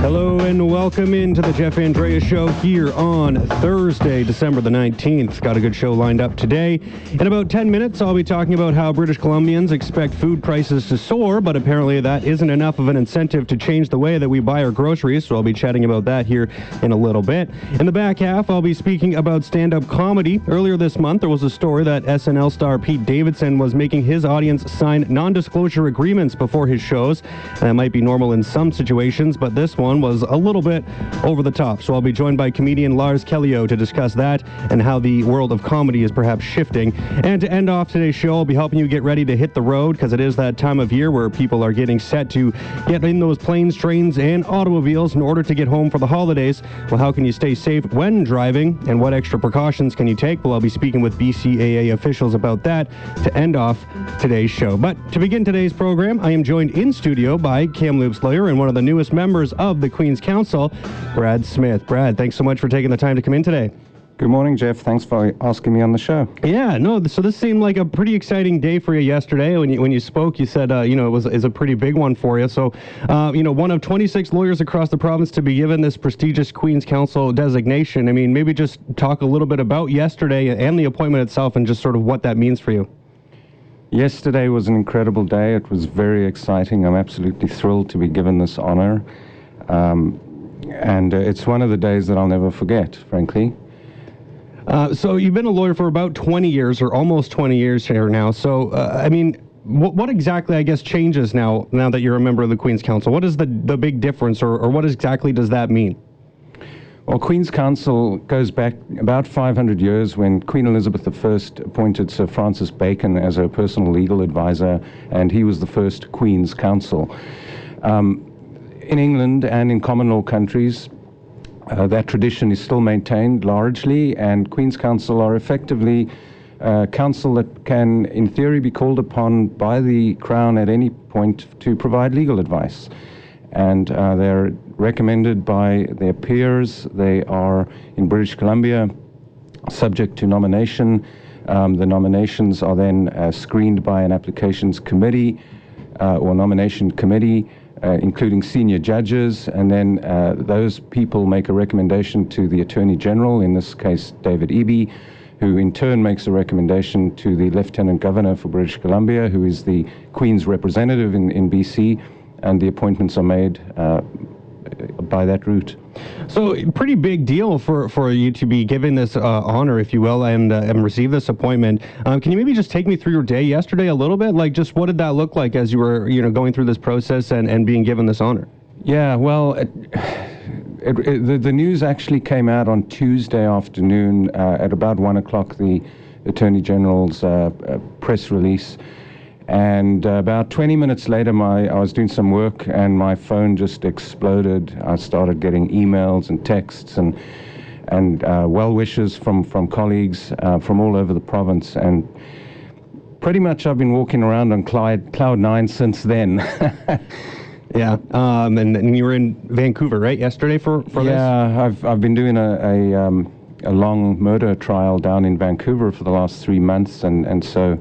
Hello and welcome into the Jeff Andrea Show here on Thursday, December the 19th. Got a good show lined up today. In about 10 minutes, I'll be talking about how British Columbians expect food prices to soar, but apparently that isn't enough of an incentive to change the way that we buy our groceries, so I'll be chatting about that here in a little bit. In the back half, I'll be speaking about stand up comedy. Earlier this month, there was a story that SNL star Pete Davidson was making his audience sign non disclosure agreements before his shows. That might be normal in some situations, but this one one was a little bit over the top. So I'll be joined by comedian Lars Callieou to discuss that and how the world of comedy is perhaps shifting. And to end off today's show, I'll be helping you get ready to hit the road because it is that time of year where people are getting set to get in those planes, trains, and automobiles in order to get home for the holidays. Well, how can you stay safe when driving and what extra precautions can you take? Well, I'll be speaking with BCAA officials about that to end off today's show. But to begin today's program, I am joined in studio by Kamloops lawyer and one of the newest members of the Queen's Counsel, Brad Smith. Brad, thanks so much for taking the time to come in today. Good morning, Jeff. Thanks for asking me on the show. Yeah, no. So this seemed like a pretty exciting day for you yesterday. When you when you spoke, you said uh, you know it was is a pretty big one for you. So, uh, you know, one of 26 lawyers across the province to be given this prestigious Queen's Counsel designation. I mean, maybe just talk a little bit about yesterday and the appointment itself, and just sort of what that means for you. Yesterday was an incredible day. It was very exciting. I'm absolutely thrilled to be given this honor. Um, and uh, it's one of the days that I'll never forget, frankly. Uh, so you've been a lawyer for about 20 years, or almost 20 years here now. So, uh, I mean, what, what, exactly, I guess, changes now now that you're a member of the Queen's Counsel? What is the, the big difference, or, or what exactly does that mean? Well, Queen's Counsel goes back about 500 years when Queen Elizabeth I appointed Sir Francis Bacon as her personal legal advisor, and he was the first Queen's Counsel. Um, in England and in common law countries, uh, that tradition is still maintained largely, and Queen's Counsel are effectively uh, counsel that can, in theory, be called upon by the Crown at any point to provide legal advice. And uh, they're recommended by their peers. They are, in British Columbia, subject to nomination. Um, the nominations are then uh, screened by an applications committee uh, or nomination committee including senior judges, and then uh, those people make a recommendation to the Attorney General, in this case David Eby, who in turn makes a recommendation to the Lieutenant Governor for British Columbia, who is the Queen's representative in, in BC, and the appointments are made uh, by that route. So, pretty big deal for, for you to be given this uh, honor, if you will, and, uh, and receive this appointment. Um, can you maybe just take me through your day yesterday a little bit? Like, just what did that look like as you were, you know, going through this process and, and being given this honor? Yeah, well, it, it, it, the, the news actually came out on Tuesday afternoon uh, at about one o'clock. The Attorney General's uh, uh, press release. And uh, about 20 minutes later, my, I was doing some work and my phone just exploded. I started getting emails and texts and, and uh, well wishes from, from colleagues uh, from all over the province. And pretty much I've been walking around on cloud, cloud nine since then. yeah. Um, and, and, you were in Vancouver, right, yesterday for, for yeah, this? Yeah, I've, I've been doing a, a, um, a long murder trial down in Vancouver for the last three months. And, and so.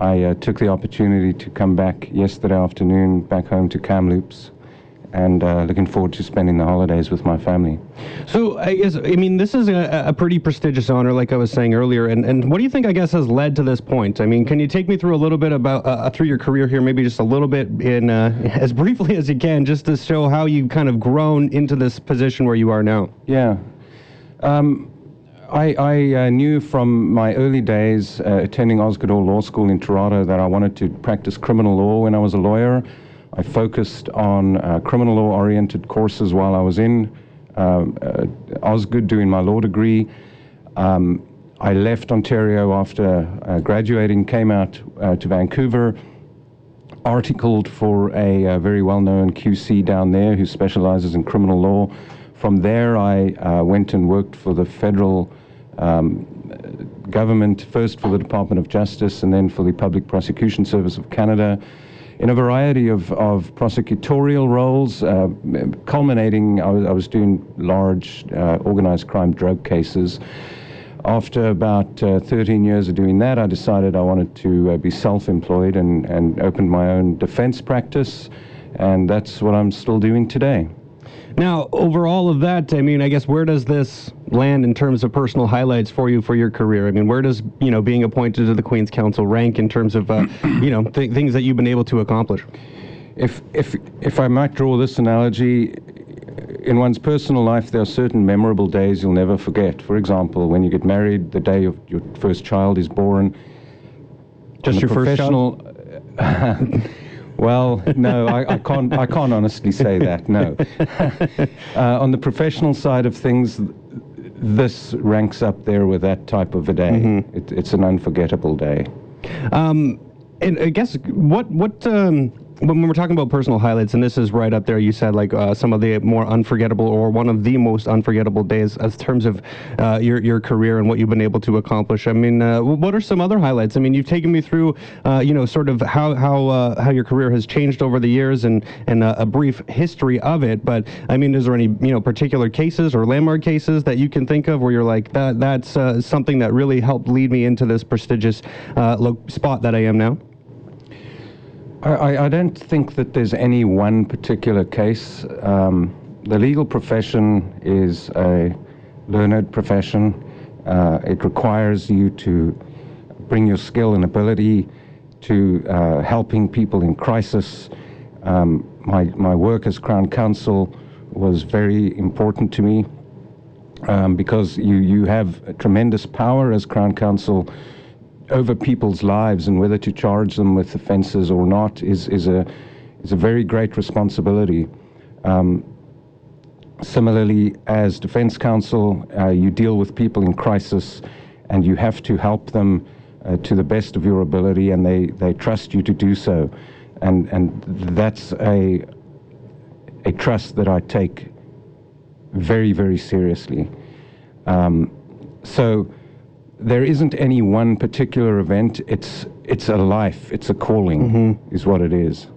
I uh, took the opportunity to come back yesterday afternoon back home to Kamloops and uh, looking forward to spending the holidays with my family. So, I guess, I mean, this is a, a, pretty prestigious honor, like I was saying earlier. And, and what do you think, I guess, has led to this point? I mean, can you take me through a little bit about, uh, through your career here, maybe just a little bit in, uh, as briefly as you can, just to show how you've kind of grown into this position where you are now? Yeah. Um, I, I uh, knew from my early days uh, attending Osgoode Hall Law School in Toronto that I wanted to practice criminal law when I was a lawyer. I focused on uh, criminal law oriented courses while I was in um, uh, Osgoode doing my law degree. Um, I left Ontario after uh, graduating, came out uh, to Vancouver, articled for a very well known QC down there who specializes in criminal law. From there, I went and worked for the federal um, government, first for the Department of Justice and then for the Public Prosecution Service of Canada. in a variety of, of prosecutorial roles, uh, culminating, I was, I was doing large uh, organized crime drug cases. After about uh, 13 years of doing that, I decided I wanted to uh, be self employed and, and opened my own defense practice, and that's what I'm still doing today. Now, over all of that, I mean, I guess where does this land in terms of personal highlights for you for your career? I mean, where does you know being appointed to the Queen's Counsel rank in terms of uh, you know th- things that you've been able to accomplish? If if if I might draw this analogy, in one's personal life, there are certain memorable days you'll never forget. For example, when you get married, the day of your first child is born. Just your first child. Well, no, I, I, can't. I can't honestly say that. No. uh, on the professional side of things, this ranks up there with that type of a day. Mm-hmm. It, it's an unforgettable day. Um, and I guess what what um, when we're talking about personal highlights, and this is right up there, you said like uh, some of the more unforgettable or one of the most unforgettable days as terms of uh, your your career and what you've been able to accomplish. I mean, uh, what are some other highlights? I mean, you've taken me through, uh, you know, sort of how how uh, how your career has changed over the years and and a brief history of it. But I mean, is there any you know particular cases or landmark cases that you can think of where you're like that that's uh, something that really helped lead me into this prestigious lo- spot that I am now? I, I, don't think that there's any one particular case. Um, the legal profession is a learned profession. Uh, it requires you to bring your skill and ability to uh, helping people in crisis. Um, my, my work as Crown Counsel was very important to me um, because you, you have tremendous power as Crown Counsel over people's lives and whether to charge them with offences or not is, is, a, is a very great responsibility. Um, similarly, as defense counsel, uh, you deal with people in crisis and you have to help them uh, to the best of your ability and they, they trust you to do so. And, and that's a, a trust that I take very, very seriously. Um, so there isn't any one particular event. It's it's a life. It's a calling. Mm-hmm. Is what it is.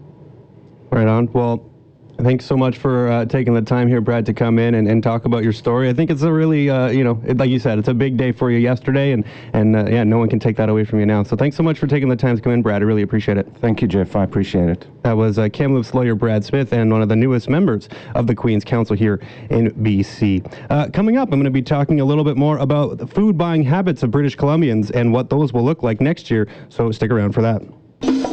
Right on. Well, Thanks so much for uh, taking the time here, Brad, to come in and, and talk about your story. I think it's a really, uh, you know, it, like you said, it's a big day for you yesterday, and and uh, yeah, no one can take that away from you now. So thanks so much for taking the time to come in, Brad. I really appreciate it. Thank you, Jeff. I appreciate it. That was uh, Kamloops lawyer Brad Smith and one of the newest members of the Queen's Counsel here in BC. Uh, coming up, I'm going to be talking a little bit more about the food buying habits of British Columbians and what those will look like next year. So stick around for that.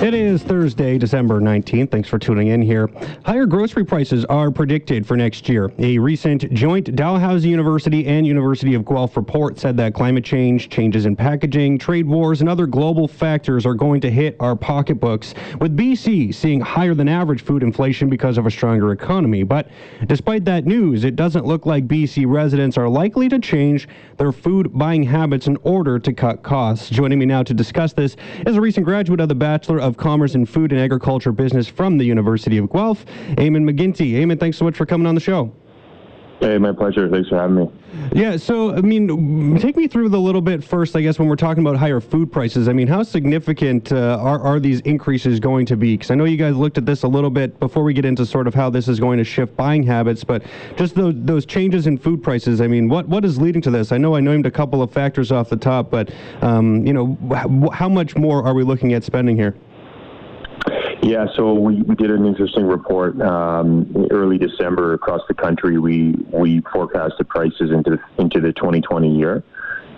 It is Thursday, December 19th. Thanks for tuning in here. Higher grocery prices are predicted for next year. A recent joint Dalhousie University and University of Guelph report said that climate change, changes in packaging, trade wars, and other global factors are going to hit our pocketbooks, with BC seeing higher than average food inflation because of a stronger economy. But despite that news, it doesn't look like BC residents are likely to change their food buying habits in order to cut costs. Joining me now to discuss this is a recent graduate of the Bachelor of of Commerce and Food and Agriculture Business from the University of Guelph, Eamon McGinty. Eamon, thanks so much for coming on the show. Hey, my pleasure. Thanks for having me. Yeah, so, I mean, take me through the little bit first, I guess, when we're talking about higher food prices. I mean, how significant uh, are, are these increases going to be? Because I know you guys looked at this a little bit before we get into sort of how this is going to shift buying habits, but just those, those changes in food prices, I mean, what, what is leading to this? I know I named a couple of factors off the top, but, um, you know, how much more are we looking at spending here? Yeah, so we, we did an interesting report um, early December across the country. We we forecasted prices into the, into the 2020 year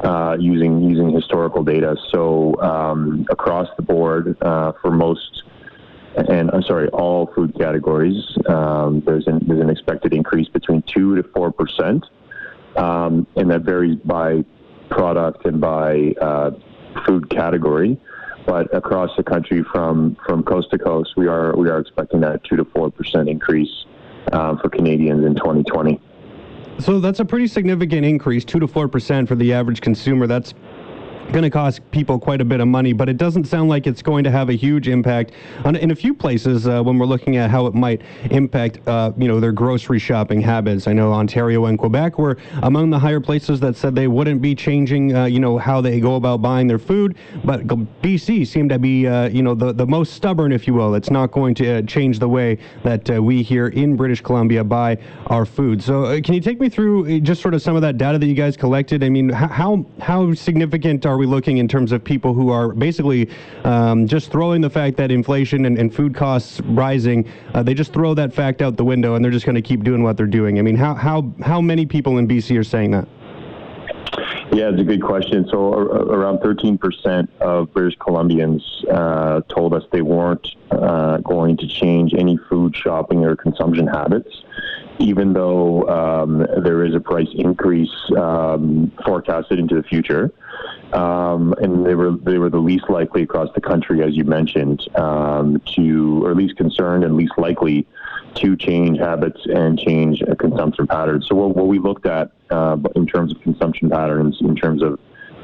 uh, using using historical data. So um, across the board uh, for most and I'm sorry, all food categories, um, there's an there's an expected increase between two to four percent, um, and that varies by product and by uh, food category but across the country from from coast to coast, we are we are expecting that two to four percent increase um, for Canadians in 2020. So that's a pretty significant increase, two to four percent for the average consumer. That's going to cost people quite a bit of money, but it doesn't sound like it's going to have a huge impact on, in a few places uh, when we're looking at how it might impact, uh, you know, their grocery shopping habits. I know Ontario and Quebec were among the higher places that said they wouldn't be changing, uh, you know, how they go about buying their food, but BC seemed to be, uh, you know, the, the most stubborn, if you will. It's not going to uh, change the way that uh, we here in British Columbia buy our food. So, can you take me through just sort of some of that data that you guys collected? I mean, how how significant are we looking in terms of people who are basically um, just throwing the fact that inflation and, and food costs rising, uh, they just throw that fact out the window and they're just going to keep doing what they're doing. I mean, how, how, how many people in BC are saying that? Yeah, it's a good question. So, uh, around 13% of British Columbians uh, told us they weren't uh, going to change any food shopping or consumption habits, even though um, there is a price increase um, forecasted into the future. Um, and they were they were the least likely across the country, as you mentioned, um, to or least concerned and least likely to change habits and change consumption patterns. So what, what we looked at uh, in terms of consumption patterns, in terms of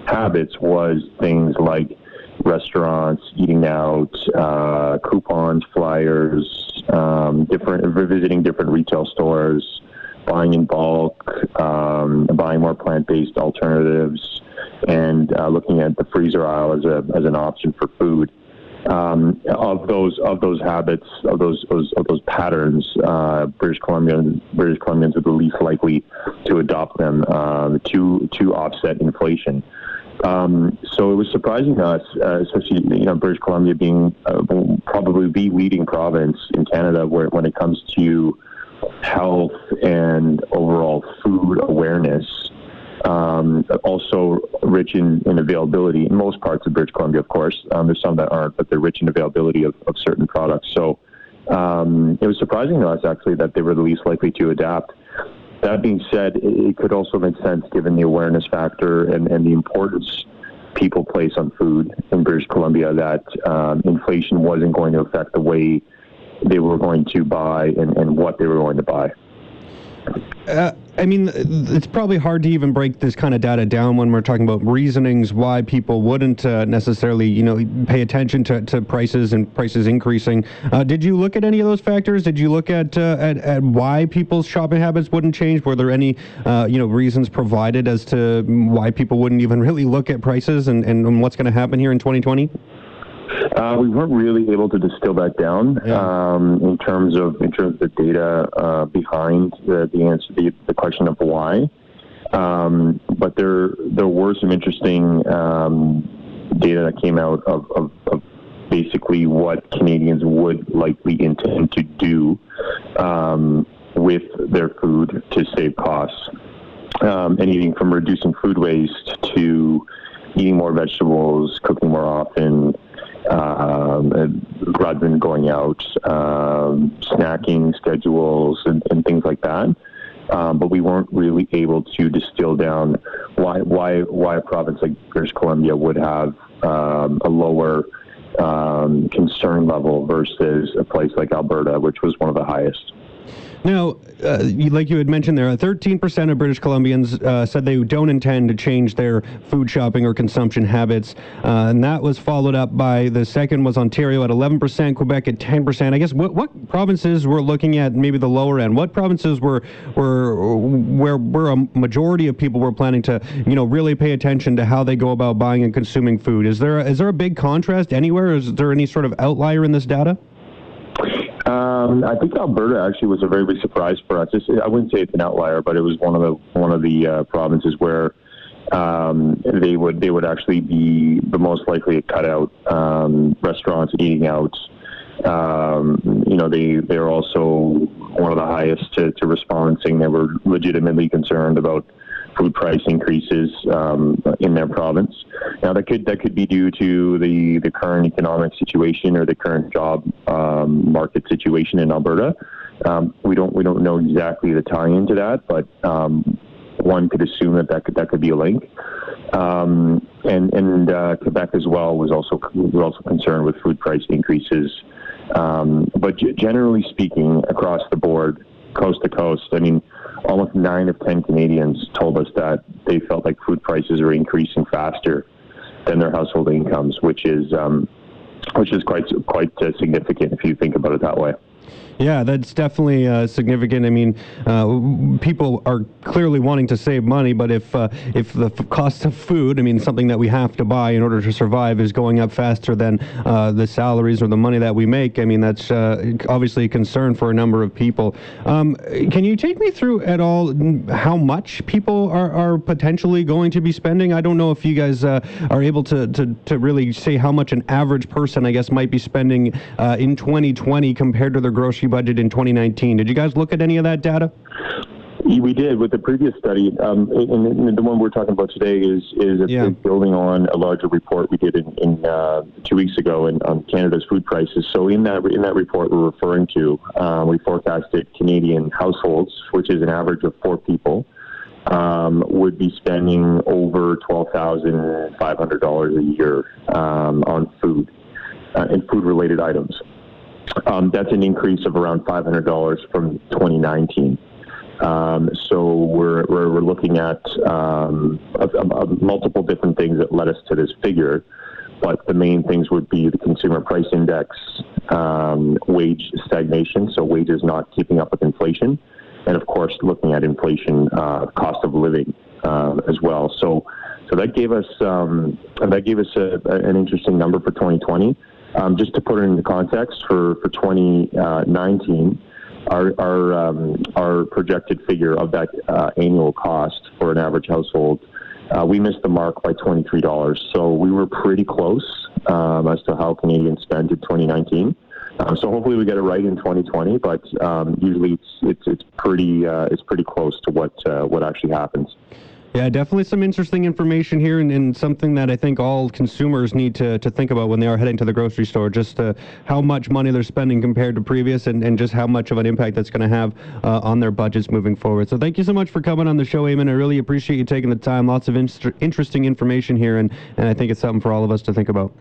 habits, was things like restaurants, eating out, uh, coupons, flyers, um, different visiting different retail stores, buying in bulk, um, buying more plant-based alternatives, and uh, looking at the freezer aisle as a as an option for food um, of those of those habits of those, those of those patterns, uh, British Columbians British Columbians are the least likely to adopt them um, to to offset inflation. Um, so it was surprising to us, uh, especially you know British Columbia being uh, probably the leading province in Canada where when it comes to health and overall food awareness um, also rich in, in, availability in most parts of British Columbia, of course. Um, there's some that aren't, but they're rich in availability of, of certain products. So um, it was surprising to us, actually, that they were the least likely to adapt. That being said, it, could also make sense given the awareness factor and, and the importance people place on food in British Columbia that um, inflation wasn't going to affect the way they were going to buy and, and what they were going to buy. Uh, I mean, it's probably hard to even break this kind of data down when we're talking about reasonings why people wouldn't uh, necessarily, you know, pay attention to, to prices and prices increasing. Uh, did you look at any of those factors? Did you look at, uh, at, at why people's shopping habits wouldn't change? Were there any, uh, you know, reasons provided as to why people wouldn't even really look at prices and, and what's going to happen here in 2020? Uh, we weren't really able to distill that down yeah. um, in terms of in terms of the data uh, behind the, the answer the, the question of why. Um, but there there were some interesting um, data that came out of, of, of, basically what Canadians would likely intend to do um, with their food to save costs. Um, anything from reducing food waste to eating more vegetables, cooking more often, um, rather than going out, um, snacking schedules and, and, things like that. Um, but we weren't really able to distill down why why why a province like British Columbia would have um, a lower um, concern level versus a place like Alberta, which was one of the highest. Now, uh, like you had mentioned there, 13% of British Columbians uh, said they don't intend to change their food shopping or consumption habits, uh, and that was followed up by the second was Ontario at 11%, Quebec at 10%. I guess what, what provinces were looking at maybe the lower end? What provinces were were where where a majority of people were planning to you know really pay attention to how they go about buying and consuming food? Is there is there a big contrast anywhere? Is there any sort of outlier in this data? Um, I think Alberta actually was a very big surprise for us. It's, I wouldn't say it's an outlier, but it was one of the one of the uh, provinces where um, they would they would actually be the most likely to cut out um, restaurants eating out. Um, you know, they they're also one of the highest to, to respond, saying they were legitimately concerned about food price increases um, in their province. Now that could that could be due to the, the current economic situation or the current job um, market situation in Alberta. Um, we don't we don't know exactly the tie into that, but um, one could assume that that could that could be a link. Um, and and uh, Quebec as well was also was also concerned with food price increases. Um, but g- generally speaking, across the board, coast to coast, I mean, almost nine of ten Canadians told us that they felt like food prices are increasing faster than their household incomes, which is um, which is quite quite uh, significant if you think about it that way. Yeah, that's definitely uh, significant. I mean, uh, people are clearly wanting to save money, but if uh, if the f- cost of food, I mean, something that we have to buy in order to survive, is going up faster than uh, the salaries or the money that we make, I mean, that's uh, obviously a concern for a number of people. Um, can you take me through at all how much people are, are potentially going to be spending? I don't know if you guys uh, are able to, to, to really say how much an average person, I guess, might be spending in 2020 compared to their grocery budget in 2019. Did you guys look at any of that data? We did with the previous study, um, and, and, the one we're talking about today is is yeah. building on a larger report we did in, in uh, two weeks ago in, on Canada's food prices. So in that in that report we're referring to, uh, we forecasted Canadian households, which is an average of four people, um, would be spending over twelve thousand five hundred dollars a year um, on food uh, and food related items. Um, that's an increase of around $500 from 2019. Um, so we're, we're, we're, looking at um, a, a, a multiple different things that led us to this figure, but the main things would be the consumer price index, um, wage stagnation, so wages not keeping up with inflation, and of course looking at inflation, uh, cost of living uh, as well. So, so that gave us um, that gave us a, an interesting number for 2020. Um, just to put it into context, for, for 2019, our, our, um, our projected figure of that uh, annual cost for an average household, uh, we missed the mark by $23. So we were pretty close um, as to how Canadians spent in 2019. Um, so hopefully we get it right in 2020, but um, usually it's it's it's pretty uh, it's pretty close to what uh, what actually happens. Yeah, definitely some interesting information here and, and, something that I think all consumers need to, to think about when they are heading to the grocery store, just uh, how much money they're spending compared to previous and, and just how much of an impact that's going to have uh, on their budgets moving forward. So thank you so much for coming on the show, Eamon. I really appreciate you taking the time. Lots of in- interesting information here, and, and I think it's something for all of us to think about.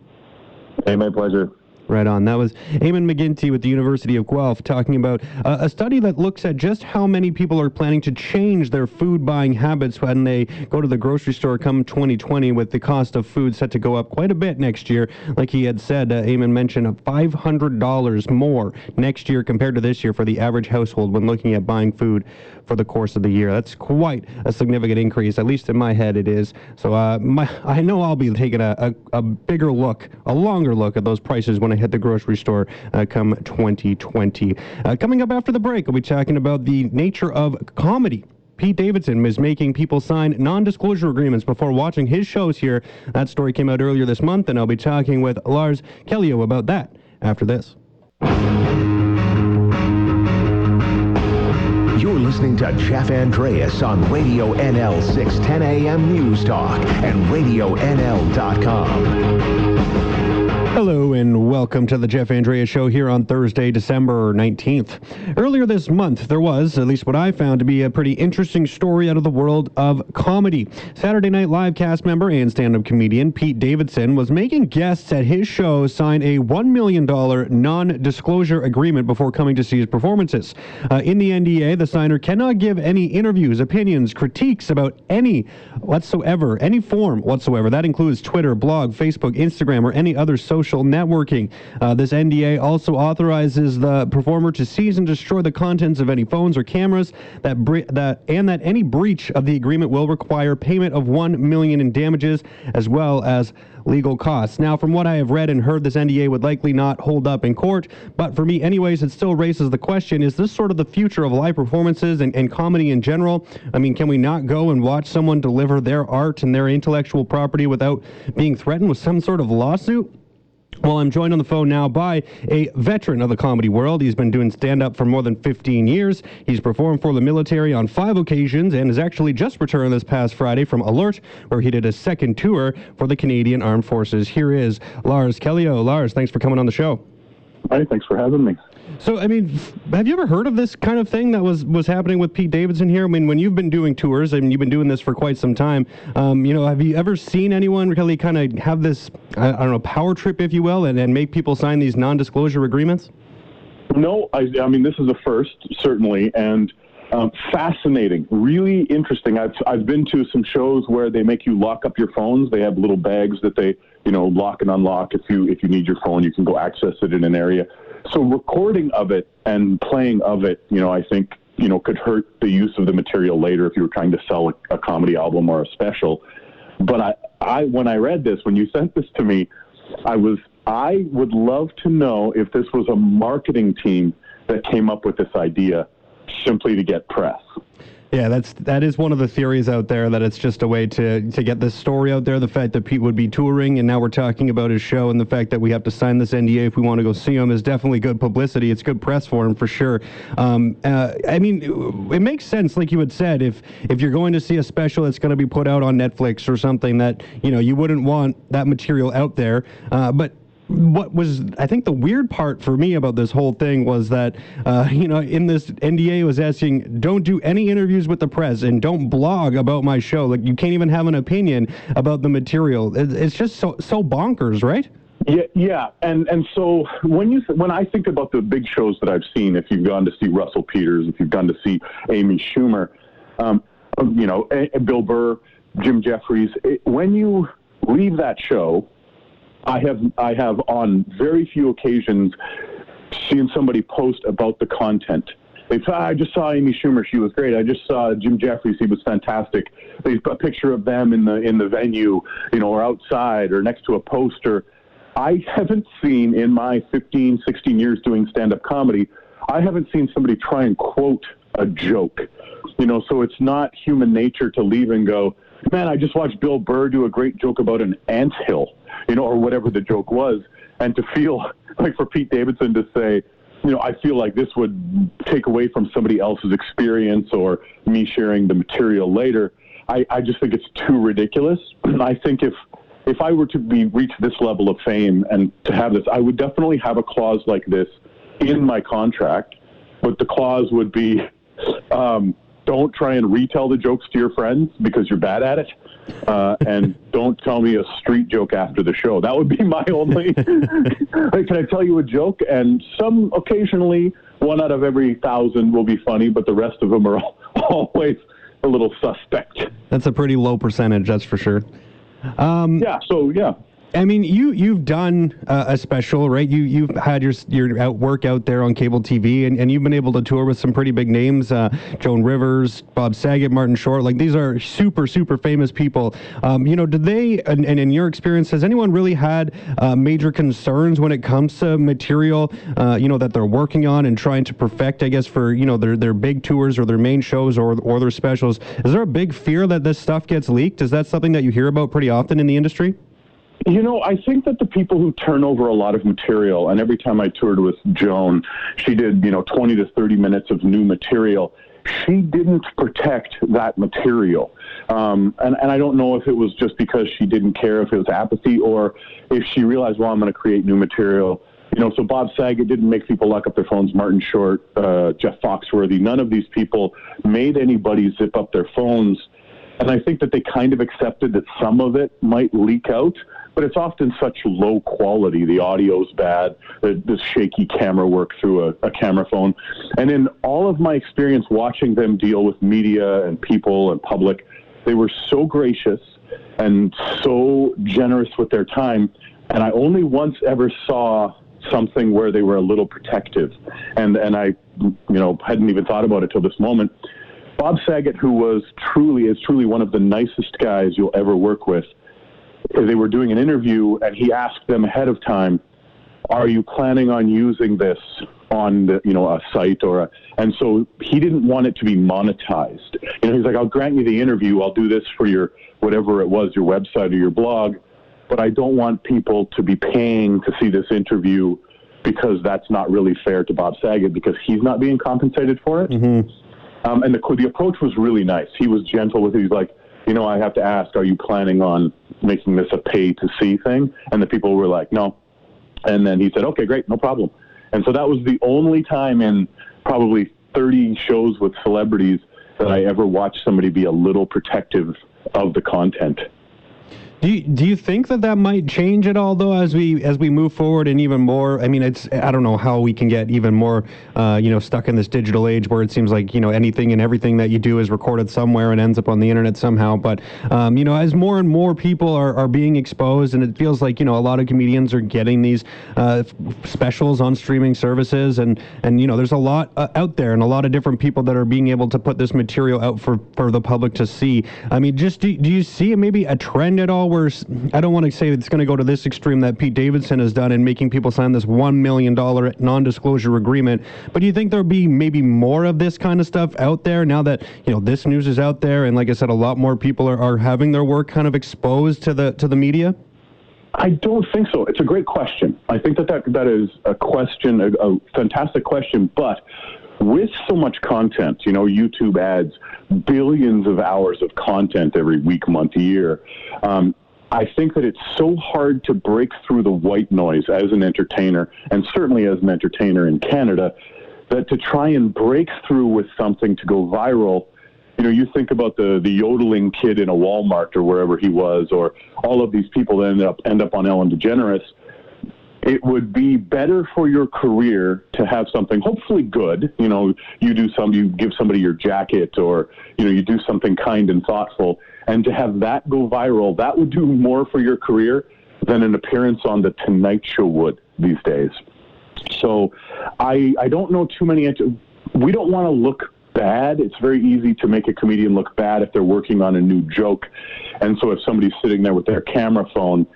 Hey, my pleasure. Right on. That was Eamon McGinty with the University of Guelph talking about uh, a study that looks at just how many people are planning to change their food buying habits when they go to the grocery store come 2020 with the cost of food set to go up quite a bit next year. Like he had said, uh, Eamon mentioned $500 more next year compared to this year for the average household when looking at buying food for the course of the year. That's quite a significant increase, at least in my head it is. So uh, my, I know I'll be taking a, a, a, bigger look, a longer look at those prices when I hit the grocery store uh, come 2020. Uh, coming up after the break, we'll be talking about the nature of comedy. Pete Davidson is making people sign non disclosure agreements before watching his shows here. That story came out earlier this month, and I'll be talking with Lars Callieou about that after this. You're listening to Jeff Andreas on Radio NL 610 AM News Talk and RadioNL.com. Hello and welcome to the Jeff Andrea Show here on Thursday, December 19th. Earlier this month, there was, at least what I found to be a pretty interesting story out of the world of comedy. Saturday Night Live cast member and stand up comedian Pete Davidson was making guests at his show sign a $1 million non disclosure agreement before coming to see his performances. Uh, in the NDA, the signer cannot give any interviews, opinions, critiques about any whatsoever, any form whatsoever. That includes Twitter, blog, Facebook, Instagram, or any other social social networking. Uh, this NDA also authorizes the performer to seize and destroy the contents of any phones or cameras that bre- that and that any breach of the agreement will require payment of 1 million in damages as well as legal costs. Now, from what I have read and heard, this NDA would likely not hold up in court, but for me, anyways, it still raises the question is this sort of the future of live performances and, and comedy in general? I mean, can we not go and watch someone deliver their art and their intellectual property without being threatened with some sort of lawsuit? Well, I'm joined on the phone now by a veteran of the comedy world. He's been doing stand up for more than 15 years. He's performed for the military on five occasions and has actually just returned this past Friday from Alert, where he did a second tour for the Canadian Armed Forces. Here is Lars Callieou. Lars, thanks for coming on the show. Hi, thanks for having me. So, I mean, have you ever heard of this kind of thing that was was happening with Pete Davidson here? I mean, when you've been doing tours, I mean, you've been doing this for quite some time. Um, you know, have you ever seen anyone really kind of have this, I, I, don't know, power trip, if you will, and, and make people sign these non-disclosure agreements? No, I, I mean, this is a first, certainly, and Um, fascinating, really interesting. I've I've been to some shows where they make you lock up your phones. They have little bags that they you know lock and unlock. If you if you need your phone, you can go access it in an area. So recording of it and playing of it, you know, I think you know could hurt the use of the material later if you were trying to sell a, a comedy album or a special. But I I when I read this when you sent this to me, I was I would love to know if this was a marketing team that came up with this idea simply to get press. Yeah, that's that is one of the theories out there that it's just a way to to get this story out there. The fact that Pete would be touring, and now we're talking about his show, and the fact that we have to sign this NDA if we want to go see him is definitely good publicity. It's good press for him for sure. Um, uh, I mean, it makes sense, like you had said, if if you're going to see a special that's going to be put out on Netflix or something that you know you wouldn't want that material out there, uh, but what was I think the weird part for me about this whole thing was that uh, you know in this NDA was asking don't do any interviews with the press and don't blog about my show. Like you can't even have an opinion about the material. It's just so so bonkers right? Yeah yeah. And and so when you when I think about the big shows that I've seen if you've gone to see Russell Peters if you've gone to see Amy Schumer um, you know Bill Burr Jim Jeffries it, when you leave that show I have I have on very few occasions seen somebody post about the content. They I just saw Amy Schumer, she was great. I just saw Jim Jeffries, he was fantastic. They put a picture of them in the in the venue, you know, or outside or next to a poster. I haven't seen in my 15, 16 years doing stand-up comedy, I haven't seen somebody try and quote a joke. You know, so it's not human nature to leave and go, man, I just watched Bill Burr do a great joke about an ant hill you know, or whatever the joke was, and to feel like for Pete Davidson to say, you know, I feel like this would take away from somebody else's experience or me sharing the material later. I, I just think it's too ridiculous. I think if if I were to be reach this level of fame and to have this, I would definitely have a clause like this in my contract. But the clause would be, um, don't try and retell the jokes to your friends because you're bad at it. Uh, and don't tell me a street joke after the show. That would be my only. can I tell you a joke? And some occasionally, one out of every thousand will be funny, but the rest of them are always a little suspect. That's a pretty low percentage, that's for sure. Um, yeah. So yeah. I mean, you you've done uh, a special, right? You you've had your your out work out there on cable TV, and, and you've been able to tour with some pretty big names: uh, Joan Rivers, Bob Saget, Martin Short. Like these are super super famous people. Um, you know, did they? And, and, in your experience, has anyone really had uh, major concerns when it comes to material? Uh, you know that they're working on and trying to perfect. I guess for you know their their big tours or their main shows or or their specials. Is there a big fear that this stuff gets leaked? Is that something that you hear about pretty often in the industry? You know, I think that the people who turn over a lot of material, and every time I toured with Joan, she did, you know, 20 to 30 minutes of new material. She didn't protect that material. Um, and, and I don't know if it was just because she didn't care if it was apathy or if she realized, well, I'm going to create new material. You know, so Bob Saget didn't make people lock up their phones. Martin Short, uh, Jeff Foxworthy, none of these people made anybody zip up their phones. And I think that they kind of accepted that some of it might leak out but it's often such low quality. The audio's bad, the, shaky camera work through a, a camera phone. And in all of my experience watching them deal with media and people and public, they were so gracious and so generous with their time. And I only once ever saw something where they were a little protective. And, and I, you know, hadn't even thought about it till this moment. Bob Saget, who was truly, is truly one of the nicest guys you'll ever work with, they were doing an interview and he asked them ahead of time, "Are you planning on using this on the, you know a site or a?" And so he didn't want it to be monetized. You know, he's like, "I'll grant you the interview. I'll do this for your whatever it was, your website or your blog, but I don't want people to be paying to see this interview." Because that's not really fair to Bob Saget because he's not being compensated for it. Mm-hmm. Um, and the the approach was really nice. He was gentle with it. He's like, you know, I have to ask, are you planning on making this a pay to see thing? And the people were like, no. And then he said, okay, great, no problem. And so that was the only time in probably 30 shows with celebrities that I ever watched somebody be a little protective of the content. Do you, do you think that that might change at all though as we as we move forward and even more? I mean, it's I don't know how we can get even more, uh, you know, stuck in this digital age where it seems like you know anything and everything that you do is recorded somewhere and ends up on the internet somehow. But um, you know, as more and more people are, are being exposed, and it feels like you know a lot of comedians are getting these uh, specials on streaming services, and and you know, there's a lot uh, out there and a lot of different people that are being able to put this material out for for the public to see. I mean, just do, do you see maybe a trend at all? Where I don't want to say it's going to go to this extreme that Pete Davidson has done in making people sign this $1 million non-disclosure agreement, but do you think there'll be maybe more of this kind of stuff out there now that, you know, this news is out there and like I said, a lot more people are, are having their work kind of exposed to the, to the media? I don't think so. It's a great question. I think that that, that is a question, a, a fantastic question, but with so much content, you know, YouTube adds billions of hours of content every week, month, year. Um, I think that it's so hard to break through the white noise as an entertainer, and certainly as an entertainer in Canada, that to try and break through with something to go viral, you know, you think about the the yodeling kid in a Walmart or wherever he was, or all of these people that end up end up on Ellen DeGeneres it would be better for your career to have something hopefully good. You know, you do some, you give somebody your jacket or, you know, you do something kind and thoughtful and to have that go viral, that would do more for your career than an appearance on the Tonight Show would these days. So I, I don't know too many, we don't want to look bad. It's very easy to make a comedian look bad if they're working on a new joke. And so if somebody's sitting there with their camera phone,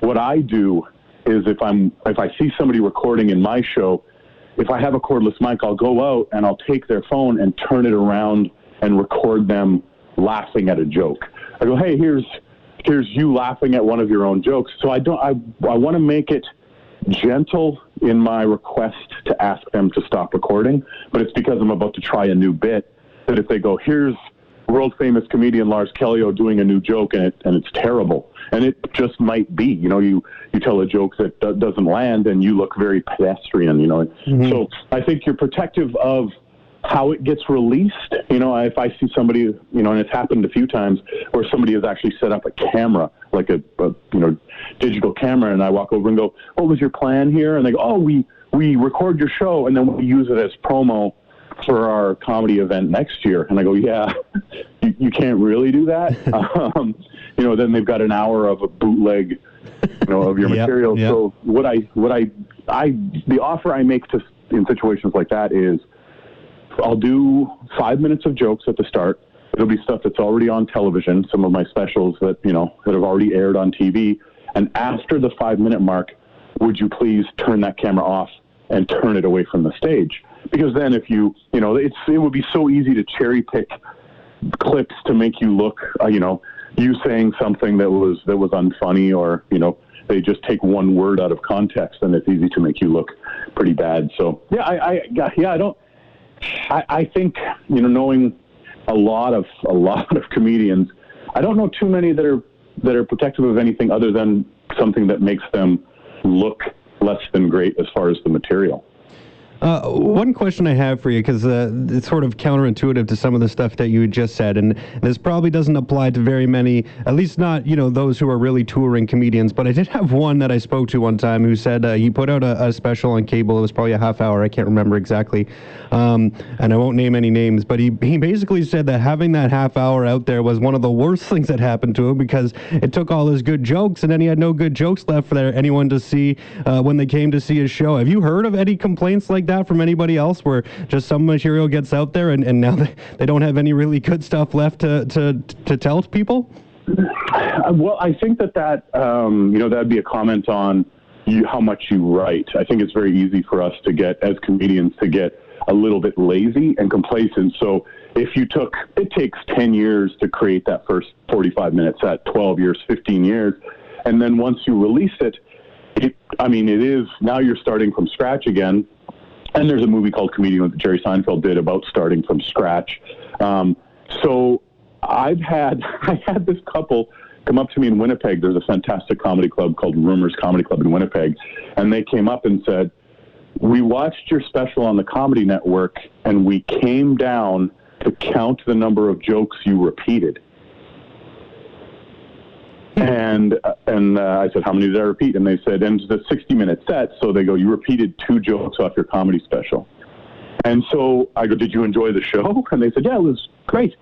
what I do is if I'm if I see somebody recording in my show, if I have a cordless mic, I'll go out and I'll take their phone and turn it around and record them laughing at a joke. I go, hey, here's here's you laughing at one of your own jokes. So I don't I I want to make it gentle in my request to ask them to stop recording, but it's because I'm about to try a new bit that if they go, here's world famous comedian Lars Callieou doing a new joke and it and it's terrible. And it just might be you know you you tell a joke that d- doesn't land and you look very pedestrian you know. Mm-hmm. so I think you're protective of how it gets released you know if I see somebody you know and it's happened a few times where somebody has actually set up a camera like a, a you know digital camera and I walk over and go what was your plan here? And they go oh we we record your show and then we use it as promo for our comedy event next year. And I go, yeah, you, you can't really do that. um, you know, then they've got an hour of a bootleg, you know, of your yep, material. Yep. So what I, what I, I, the offer I make to in situations like that is, I'll do five minutes of jokes at the start. It'll be stuff that's already on television. Some of my specials that you know that have already aired on TV. And after the five minute mark, would you please turn that camera off and turn it away from the stage? Because then if you you know it's it would be so easy to cherry pick clips to make you look uh, you know you saying something that was that was unfunny or you know they just take one word out of context and it's easy to make you look pretty bad. So yeah i, I yeah i don't I, I think you know knowing a lot of a lot of comedians i don't know too many that are that are protective of anything other than something that makes them look less than great as far as the material uh, one question I have for you, because uh, it's sort of counterintuitive to some of the stuff that you just said, and this probably doesn't apply to very many, at least not, you know, those who are really touring comedians. But I did have one that I spoke to one time who said uh, he put out a, a, special on cable. It was probably a half hour. I can't remember exactly, um, and I won't name any names. But he he basically said that having that half hour out there was one of the worst things that happened to him because it took all his good jokes, and then he had no good jokes left for anyone to see uh, when they came to see his show. Have you heard of any complaints like that from anybody else where just some material gets out there and, and now they, they don't have any really good stuff left to, to, to tell people? Well, I think that that, um, you know, that'd be a comment on you, how much you write. I think it's very easy for us to get, as comedians, to get a little bit lazy and complacent. So if you took, it takes 10 years to create that first 45 minutes, that 12 years, 15 years. And then once you release it, it, I mean, it is now you're starting from scratch again. And there's a movie called Comedian that Jerry Seinfeld did about starting from scratch. Um, so I've had I had this couple come up to me in Winnipeg. There's a fantastic comedy club called Rumors Comedy Club in Winnipeg, and they came up and said, "We watched your special on the Comedy Network, and we came down to count the number of jokes you repeated." And and uh, I said, how many did I repeat? And they said, and it's a 60 minute set. So they go, you repeated two jokes off your comedy special. And so I go, did you enjoy the show? And they said, yeah, it was great.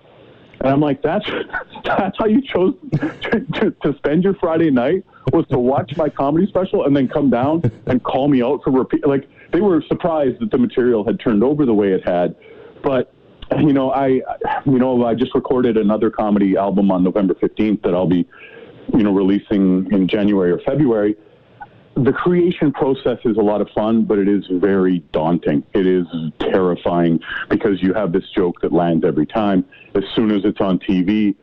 And I'm like, that's that's how you chose to, to, to spend your Friday night was to watch my comedy special and then come down and call me out for repeat. Like they were surprised that the material had turned over the way it had, but you know, I, you know, I just recorded another comedy album on November 15th that I'll be, you know, releasing in January or February. The creation process is a lot of fun, but it is very daunting. It is terrifying because you have this joke that lands every time. As soon as it's on TV,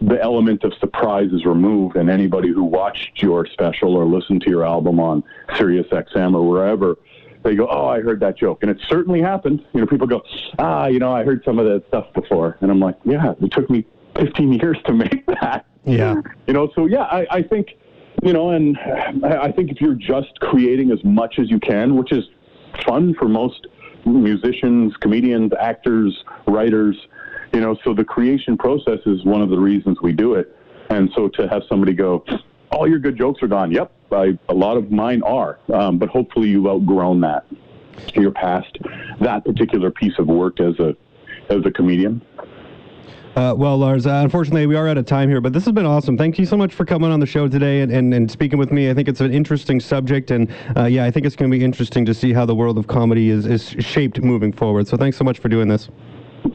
the element of surprise is removed, and anybody who watched your special or listened to your album on Sirius XM or wherever they go, "Oh, I heard that joke," and it certainly happened. You know, people go, "Ah, you know, I heard some of that stuff before," and I'm like, "Yeah, it took me 15 years to make that." Yeah. You know, so yeah, I, I think, you know, and I think if you're just creating as much as you can, which is fun for most musicians, comedians, actors, writers, you know, so the creation process is one of the reasons we do it. And so to have somebody go, all your good jokes are gone. Yep, I, a lot of mine are, um, but hopefully you've outgrown that. You're past that particular piece of work as a as a comedian. Uh, well, Lars, uh, unfortunately, we are out of time here, but this has been awesome. Thank you so much for coming on the show today and, and, and speaking with me. I think it's an interesting subject, and uh, yeah, I think it's going to be interesting to see how the world of comedy is, is shaped moving forward. So thanks so much for doing this.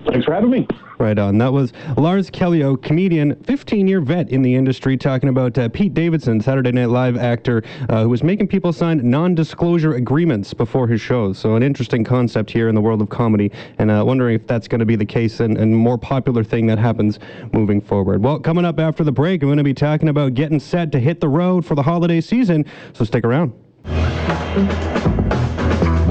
Thanks for having me. Right on. That was Lars Callieou, comedian, 15-year vet in the industry, talking about uh, Pete Davidson, Saturday Night Live actor, uh, who was making people sign non-disclosure agreements before his shows. So an interesting concept here in the world of comedy, and uh, wondering if that's going to be the case and, and more popular thing that happens moving forward. Well, coming up after the break, I'm going to be talking about getting set to hit the road for the holiday season. So stick around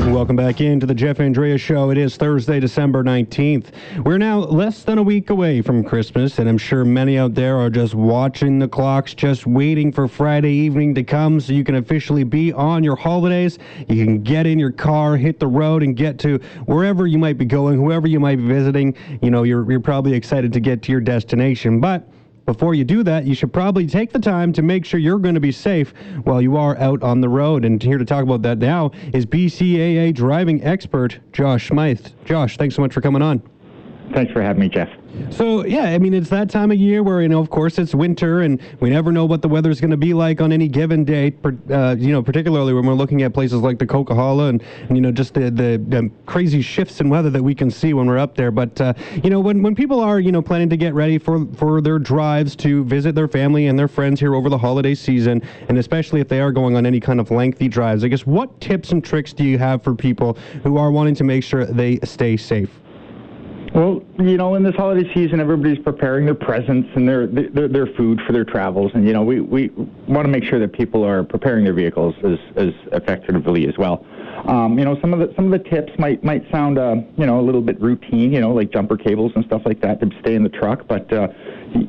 Welcome back into the Jeff Andrea Show. It is Thursday, December 19th. We're now less than a week away from Christmas, and I'm sure many out there are just watching the clocks, just waiting for Friday evening to come so you can officially be on your holidays. You can get in your car, hit the road, and get to wherever you might be going, whoever you might be visiting. You know, you're, you're probably excited to get to your destination. But before you do that, you should probably take the time to make sure you're going to be safe while you are out on the road. And here to talk about that now is BCAA driving expert Josh Smythe. Josh, thanks so much for coming on. Thanks for having me, Jeff. So yeah, I mean it's that time of year where you know, of course, it's winter and we never know what the weather's going to be like on any given day. Uh, you know, particularly when we're looking at places like the Coquihalla and, and you know just the, the, the crazy shifts in weather that we can see when we're up there. But uh, you know, when when people are you know planning to get ready for for their drives to visit their family and their friends here over the holiday season, and especially if they are going on any kind of lengthy drives, I guess what tips and tricks do you have for people who are wanting to make sure they stay safe? Well, you know, in this holiday season, everybody's preparing their presents and their, their their food for their travels, and you know, we we want to make sure that people are preparing their vehicles as as effectively as well. Um, you know, some of the some of the tips might might sound uh, you know a little bit routine, you know, like jumper cables and stuff like that to stay in the truck, but uh,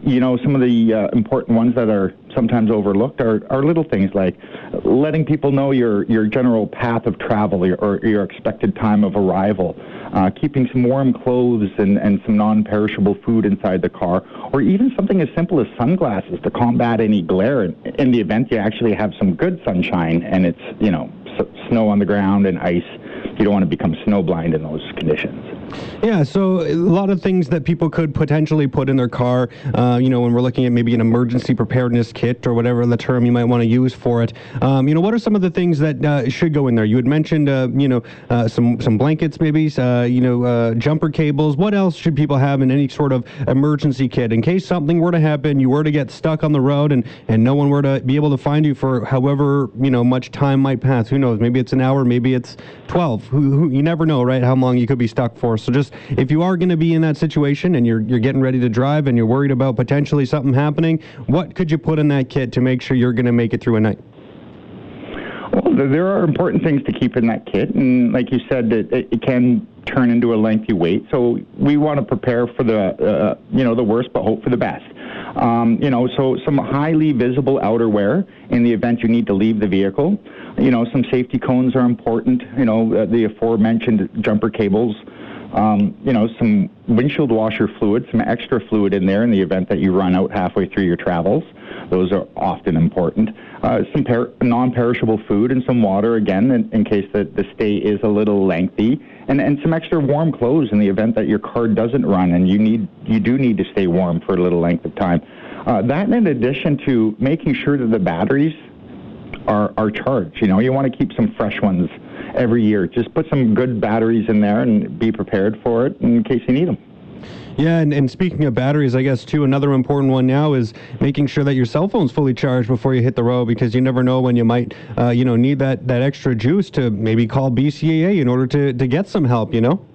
you know, some of the uh, important ones that are sometimes overlooked are, are little things like letting people know your your general path of travel or, your expected time of arrival uh, keeping some warm clothes and, and some non-perishable food inside the car, or even something as simple as sunglasses to combat any glare in, in the event you actually have some good sunshine and it's, you know, s- snow on the ground and ice. You don't want to become snowblind in those conditions. Yeah, so a lot of things that people could potentially put in their car, uh, you know, when we're looking at maybe an emergency preparedness kit or whatever the term you might want to use for it. Um, you know, what are some of the things that uh, should go in there? You had mentioned, uh, you know, uh, some some blankets, maybe, uh, you know, uh, jumper cables. What else should people have in any sort of emergency kit in case something were to happen, you were to get stuck on the road, and and no one were to be able to find you for however you know much time might pass. Who knows? Maybe it's an hour, maybe it's twelve. Who, who you never know, right? How long you could be stuck for. So just if you are going to be in that situation and you're you're getting ready to drive and you're worried about potentially something happening, what could you put in that kit to make sure you're going to make it through a night? Well, there are important things to keep in that kit, and like you said, it, it can turn into a lengthy wait. So we want to prepare for the uh, you know the worst, but hope for the best. Um, you know, so some highly visible outerwear in the event you need to leave the vehicle. You know, some safety cones are important. You know, uh, the aforementioned jumper cables. Um, you know, some windshield washer fluid, some extra fluid in there in the event that you run out halfway through your travels. Those are often important. Uh, some per- non-perishable food and some water, again, in, in case the, the stay is a little lengthy. And, and some extra warm clothes in the event that your car doesn't run and you need you do need to stay warm for a little length of time. Uh, that in addition to making sure that the batteries are, are charged. You know, you want to keep some fresh ones every year. Just put some good batteries in there and be prepared for it in case you need them. Yeah, and, and speaking of batteries, I guess too, another important one now is making sure that your cell phone's fully charged before you hit the road because you never know when you might, uh, you know, need that, that extra juice to maybe call BCAA in order to, to get some help, you know?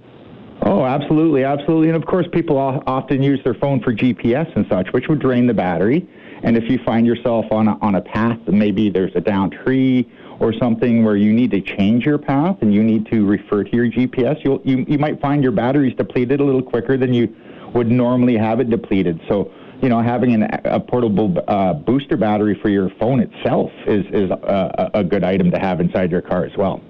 Oh, absolutely, absolutely. And of course, people often use their phone for GPS and such, which would drain the battery. And if you find yourself on a, on a path, maybe there's a down tree or something where you need to change your path and you need to refer to your GPS, you'll, you, you might find your batteries depleted a little quicker than you would normally have it depleted. So, you know, having an, a portable uh, booster battery for your phone itself is, is a, a good item to have inside your car as well.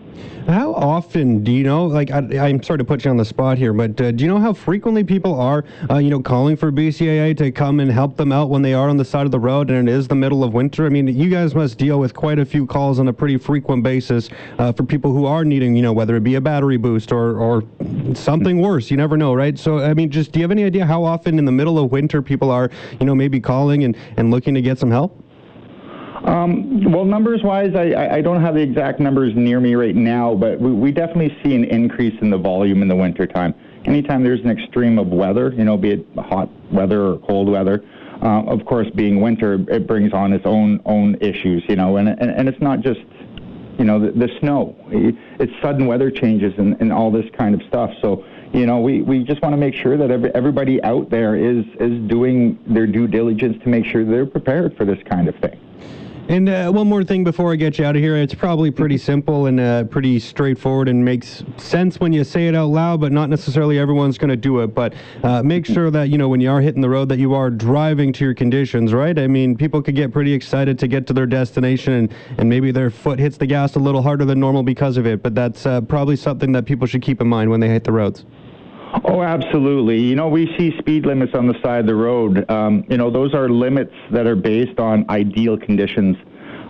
How often do you know? Like, I, am sorry to put you on the spot here, but uh, do you know how frequently people are, uh, you know, calling for BCAA to come and help them out when they are on the side of the road and it is the middle of winter? I mean, you guys must deal with quite a few calls on a pretty frequent basis uh, for people who are needing, you know, whether it be a battery boost or or something worse. You never know, right? So, I mean, just do you have any idea how often in the middle of winter people are, you know, maybe calling and and looking to get some help? Um, well, numbers wise, I, I don't have the exact numbers near me right now, but we, we definitely see an increase in the volume in the wintertime. Anytime there's an extreme of weather, you know, be it hot weather or cold weather, uh, of course, being winter, it brings on its own own issues, you know, and and, and it's not just, you know, the, the snow. It's sudden weather changes and, and all this kind of stuff. So, you know, we, we just want to make sure that every, everybody out there is is doing their due diligence to make sure they're prepared for this kind of thing. And uh, one more thing before I get you out of here. It's probably pretty simple and uh, pretty straightforward and makes sense when you say it out loud, but not necessarily everyone's going to do it. But uh, make sure that, you know, when you are hitting the road, that you are driving to your conditions, right? I mean, people could get pretty excited to get to their destination and, and maybe their foot hits the gas a little harder than normal because of it. But that's uh, probably something that people should keep in mind when they hit the roads. Oh, absolutely. You know, we see speed limits on the side of the road. Um, you know, those are limits that are based on ideal conditions.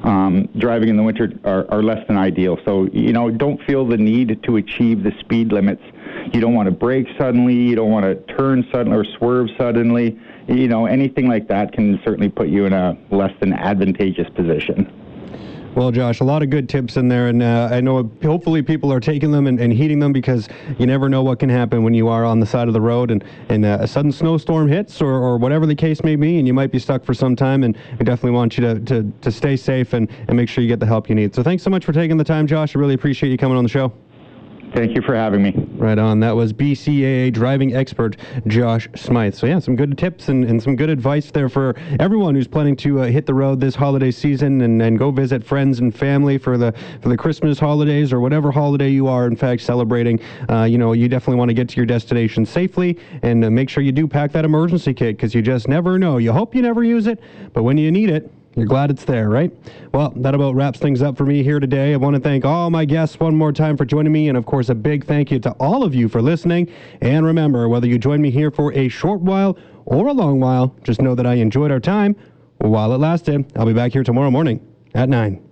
Um, driving in the winter are, are less than ideal. So, you know, don't feel the need to achieve the speed limits. You don't want to brake suddenly. You don't want to turn suddenly or swerve suddenly. You know, anything like that can certainly put you in a less than advantageous position. Well, Josh, a lot of good tips in there, and uh, I know hopefully people are taking them and, and, heeding them because you never know what can happen when you are on the side of the road and, and uh, a sudden snowstorm hits or, or whatever the case may be, and you might be stuck for some time. And we definitely want you to, to, to stay safe and, and make sure you get the help you need. So thanks so much for taking the time, Josh. I really appreciate you coming on the show. Thank you for having me. Right on. That was BCAA driving expert Josh Smythe. So, yeah, some good tips and, and some good advice there for everyone who's planning to uh, hit the road this holiday season and, and go visit friends and family for the for the Christmas holidays or whatever holiday you are, in fact, celebrating. Uh, you know, you definitely want to get to your destination safely and uh, make sure you do pack that emergency kit because you just never know. You hope you never use it, but when you need it, you're glad it's there, right? Well, that about wraps things up for me here today. I want to thank all my guests one more time for joining me, and of course, a big thank you to all of you for listening. And remember, whether you join me here for a short while or a long while, just know that I enjoyed our time while it lasted. I'll be back here tomorrow morning at 9.